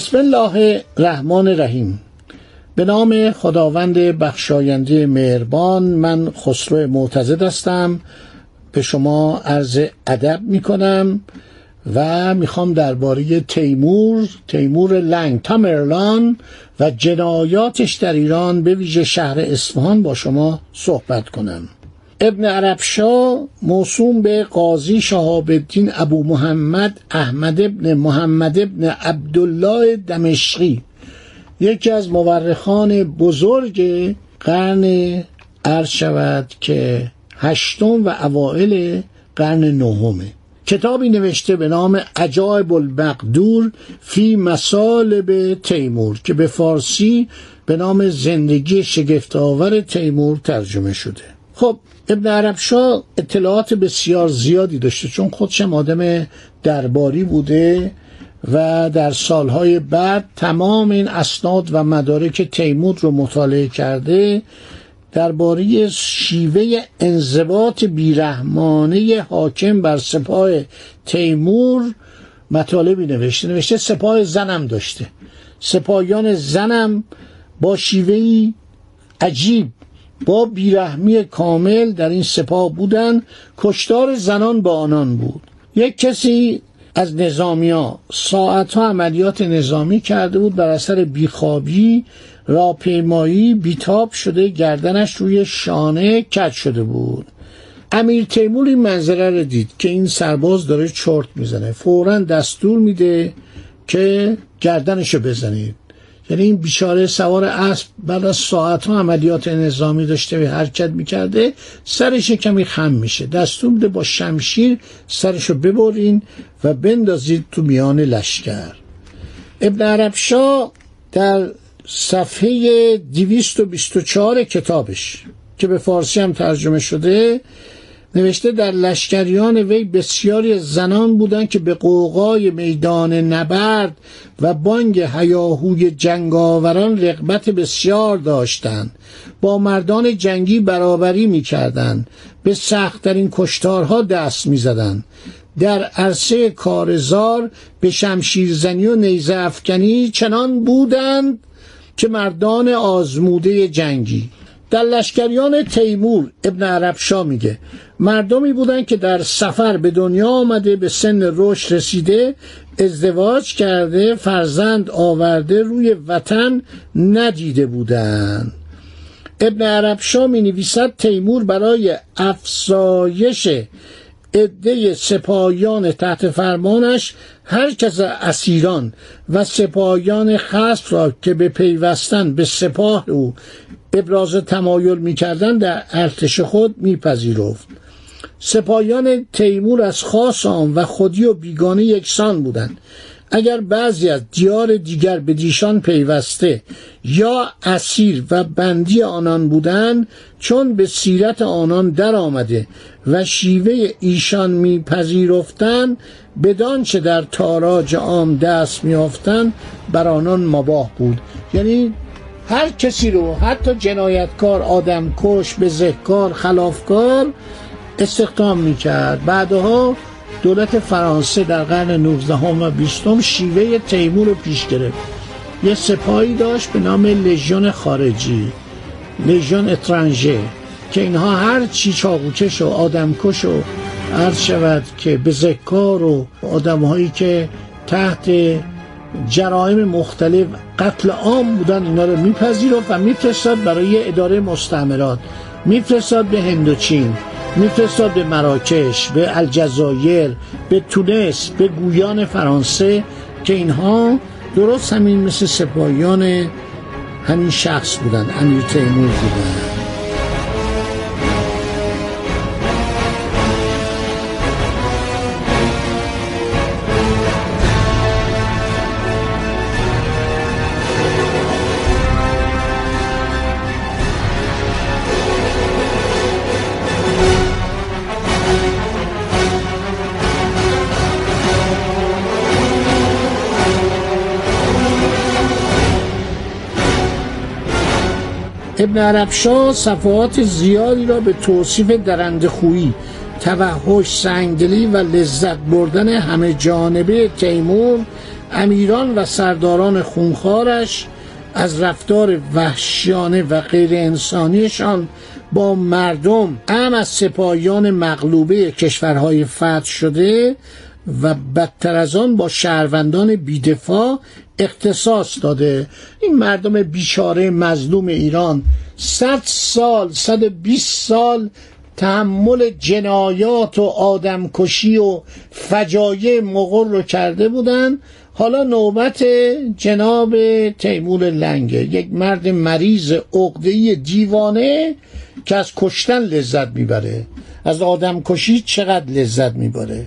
بسم الله الرحمن الرحیم. به نام خداوند بخشاینده مهربان من خسرو معتزد هستم. به شما عرض ادب می کنم و می‌خوام درباره تیمور تیمور لنگ تامرلان و جنایاتش در ایران به ویژه شهر اصفهان با شما صحبت کنم. ابن عربشا موسوم به قاضی شهاب الدین ابو محمد احمد ابن محمد ابن عبدالله دمشقی یکی از مورخان بزرگ قرن عرض شود که هشتم و اوائل قرن نهمه کتابی نوشته به نام عجایب المقدور فی مسالب تیمور که به فارسی به نام زندگی شگفتآور تیمور ترجمه شده. خب ابن عربشا اطلاعات بسیار زیادی داشته چون خودشم آدم درباری بوده و در سالهای بعد تمام این اسناد و مدارک تیمور رو مطالعه کرده درباره شیوه انضباط بیرحمانه حاکم بر سپاه تیمور مطالبی نوشته. نوشته سپاه زنم داشته. سپاهیان زنم با شیوهی عجیب. با بیرحمی کامل در این سپاه بودن کشتار زنان با آنان بود. یک کسی از نظامیا ساعتها عملیات نظامی کرده بود بر اثر بیخوابی راهپیمایی بیتاب شده گردنش روی شانه کج شده بود. امیر تیمور این منظره رو دید که این سرباز داره چرت می‌زنه. فورا دستور میده که گردنشو بزنید. یعنی این بیچاره سوار اسب بعد از ساعت ها عملیات نظامی داشته و حرکت می‌کرده سرش کمی خم میشه. دستور میده با شمشیر سرشو ببرین و بندازید تو میان لشکر. ابن عربشا در صفحه 224 کتابش که به فارسی هم ترجمه شده نوشته در لشکریان وی بسیاری زنان بودند که به قوقای میدان نبرد و بانگ هیاهوی جنگاوران رغبت بسیار داشتند. با مردان جنگی برابری می‌کردند. به سختترین کشتارها دست می‌زدند. در عرصه کارزار به شمشیرزنی و نیزه افکنی چنان بودند که مردان آزموده جنگی. در لشکریان تیمور ابن عربشا میگه مردمی بودند که در سفر به دنیا آمده به سن رشد رسیده ازدواج کرده فرزند آورده روی وطن ندیده بودند. ابن عربشا می نویسد تیمور برای افزایش عده سپاهیان تحت فرمانش هر کس اسیران و سپاهیان خصف را که به پیوستن به سپاه او ابراز تمایل می‌کردند در ارتش خود میپذیرفت. سپاهیان تیمور از خاص آن و خودی و بیگانه یکسان بودند. اگر بعضی از دیار دیگر به دیشان پیوسته یا اسیر و بندی آنان بودند چون به سیرت آنان در آمده و شیوه ایشان میپذیرفتند بدان چه در تاراج عام دست میافتند بر آنان مباه بود. یعنی هر کسی رو حتی جنایتکار آدمکش بزهکار خلافکار استخدام می‌کرد. بعدها دولت فرانسه در قرن 19 و 20 شیوه تیمور رو پیش گرفت. یه سپاهی داشت به نام لژیون خارجی لژیون اترانژه که اینها هر چی چاقوکش و آدمکش و عرض شود که بزکار و آدمهایی که تحت جرائم مختلف قتل عام بودن اینا رو میپذیرفت و میفرستاد برای اداره مستعمرات. میفرستاد به هندوچین میفرستاد به مراکش به الجزایر به تونس به گویان فرانسه که اینها درست همین مثل سپاهیان همین شخص بودن امیر تیمور بودن. ابن عربشاه صفحات زیادی را به توصیف درنده خویی توحش سنگدلی و لذت بردن همه جانبه تیمور امیران و سرداران خونخوارش از رفتار وحشیانه و غیر انسانیشان با مردم هم از سپاهیان مغلوبه کشورهای فتح شده و بدتر از آن با شهروندان بیدفاع اختصاص داده. این مردم بیچاره مظلوم ایران صد سال صد بیست سال تحمل جنایات و آدمکشی و فجایع مغر رو کرده بودن. حالا نوبت جناب تیمور لنگه یک مرد مریض عقده‌ای دیوانه که از کشتن لذت می‌بره. از آدم کشی چقدر لذت می‌بره؟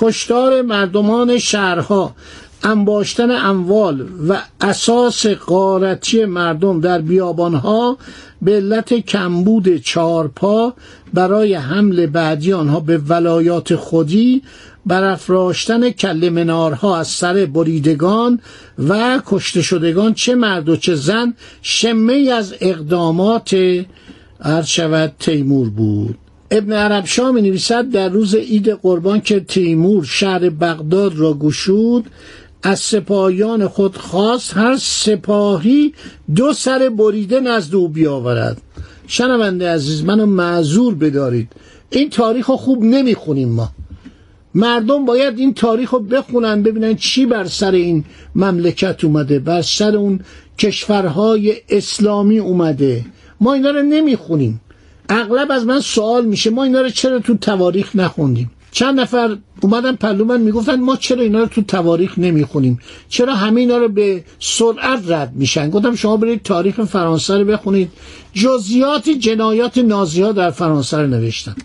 کشتار مردمان شهرها انباشتن اموال و اساس قارتی مردم در بیابانها به علت کمبود چارپا برای حمل بعدی آنها به ولایات خودی برافراشتن کل منارها از سر بریدگان و کشته شدگان چه مرد و چه زن شمه از اقدامات شود تیمور بود. ابن عرب شاه می نویسد در روز عید قربان که تیمور شهر بغداد را گشود از سپاهیان خود خواست هر سپاهی دو سر بریده نزد او بیاورد. شنونده عزیز منو معذور بدارید. این تاریخ خوب نمی‌خونیم ما. مردم باید این تاریخ رو بخونن ببینن چی بر سر این مملکت اومده بر سر اون کشورهای اسلامی اومده. ما اینا رو نمی‌خونیم. اغلب از من سوال میشه ما اینا رو چرا تو تواریخ نخوندیم؟ چند نفر اومدن پلو من می‌گفتن ما چرا اینا رو تو تواریخ نمی‌خونیم؟ چرا همه اینا رو به سرعت رد میشن؟ گفتم شما برید تاریخ فرانسه رو بخونید. جزئیات جنایات نازی ها در فرانسه رو نوشتن.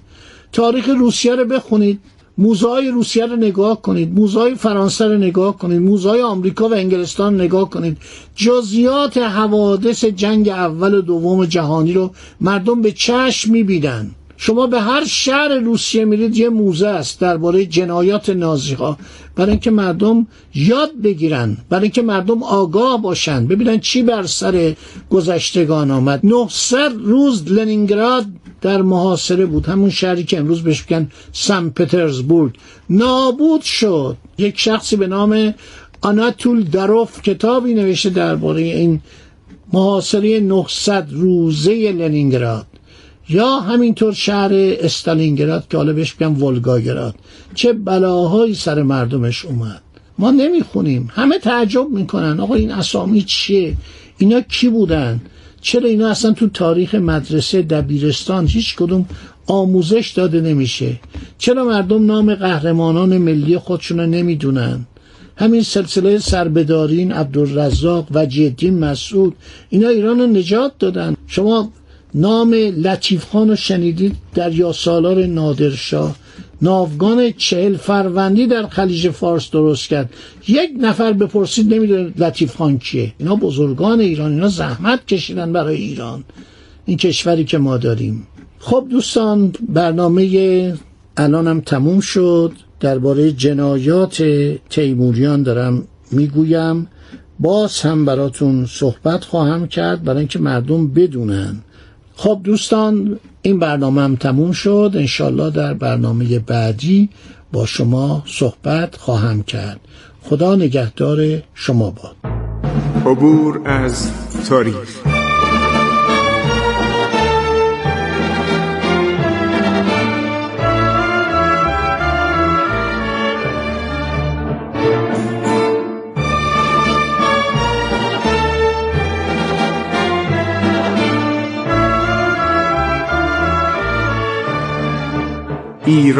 تاریخ روسیه رو بخونید. موزه روسیه رو نگاه کنید موزه فرانسه رو نگاه کنید موزه آمریکا و انگلستان رو نگاه کنید. جزئیات حوادث جنگ اول و دوم جهانی رو مردم به چشم می‌بینن. شما به هر شهر روسیه میرید یه موزه است درباره جنایات نازی ها برای اینکه مردم یاد بگیرن برای اینکه مردم آگاه باشن. ببینن چی بر سر گذشتگان آمد. 900 روز لنینگراد در محاصره بود. همون شهری که امروز بهش میگن سن پترزبورگ. نابود شد. یک شخصی به نام آناتول دروف کتابی نوشته درباره این محاصره 900 روزه لنینگراد. یا همینطور شهر استالینگراد که حالا بهش میگن ولگاگراد. چه بلاهایی سر مردمش اومد. ما نمی‌خونیم. همه تعجب می‌کنن. آقا این اسامی چیه؟ اینا کی بودن؟ چرا اینا اصلا تو تاریخ مدرسه دبیرستان هیچ کدوم آموزش داده نمیشه؟ چرا مردم نام قهرمانان ملی خودشون رو نمی‌دونن؟ همین سلسله سربدارین عبدالرزاق و جدین مسعود اینا ایران رو نجات دادن. شما نام لطیف خان رو شنیدید در یا سالار نادرشاه. ناوگان چهل فروندی در خلیج فارس درست کرد. یک نفر بپرسید نمی‌دونه لطیف خان کیه. اینا بزرگان ایران اینا زحمت کشیدن برای ایران. این کشوری که ما داریم. خب دوستان برنامه الانم تموم شد. درباره جنایات تیموریان دارم می‌گویم. باز هم براتون صحبت خواهم کرد برای اینکه مردم بدونن. خب دوستان این برنامه هم تموم شد. انشالله در برنامه بعدی با شما صحبت خواهم کرد. خدا نگهدار شما باد. عبور از تاریخ.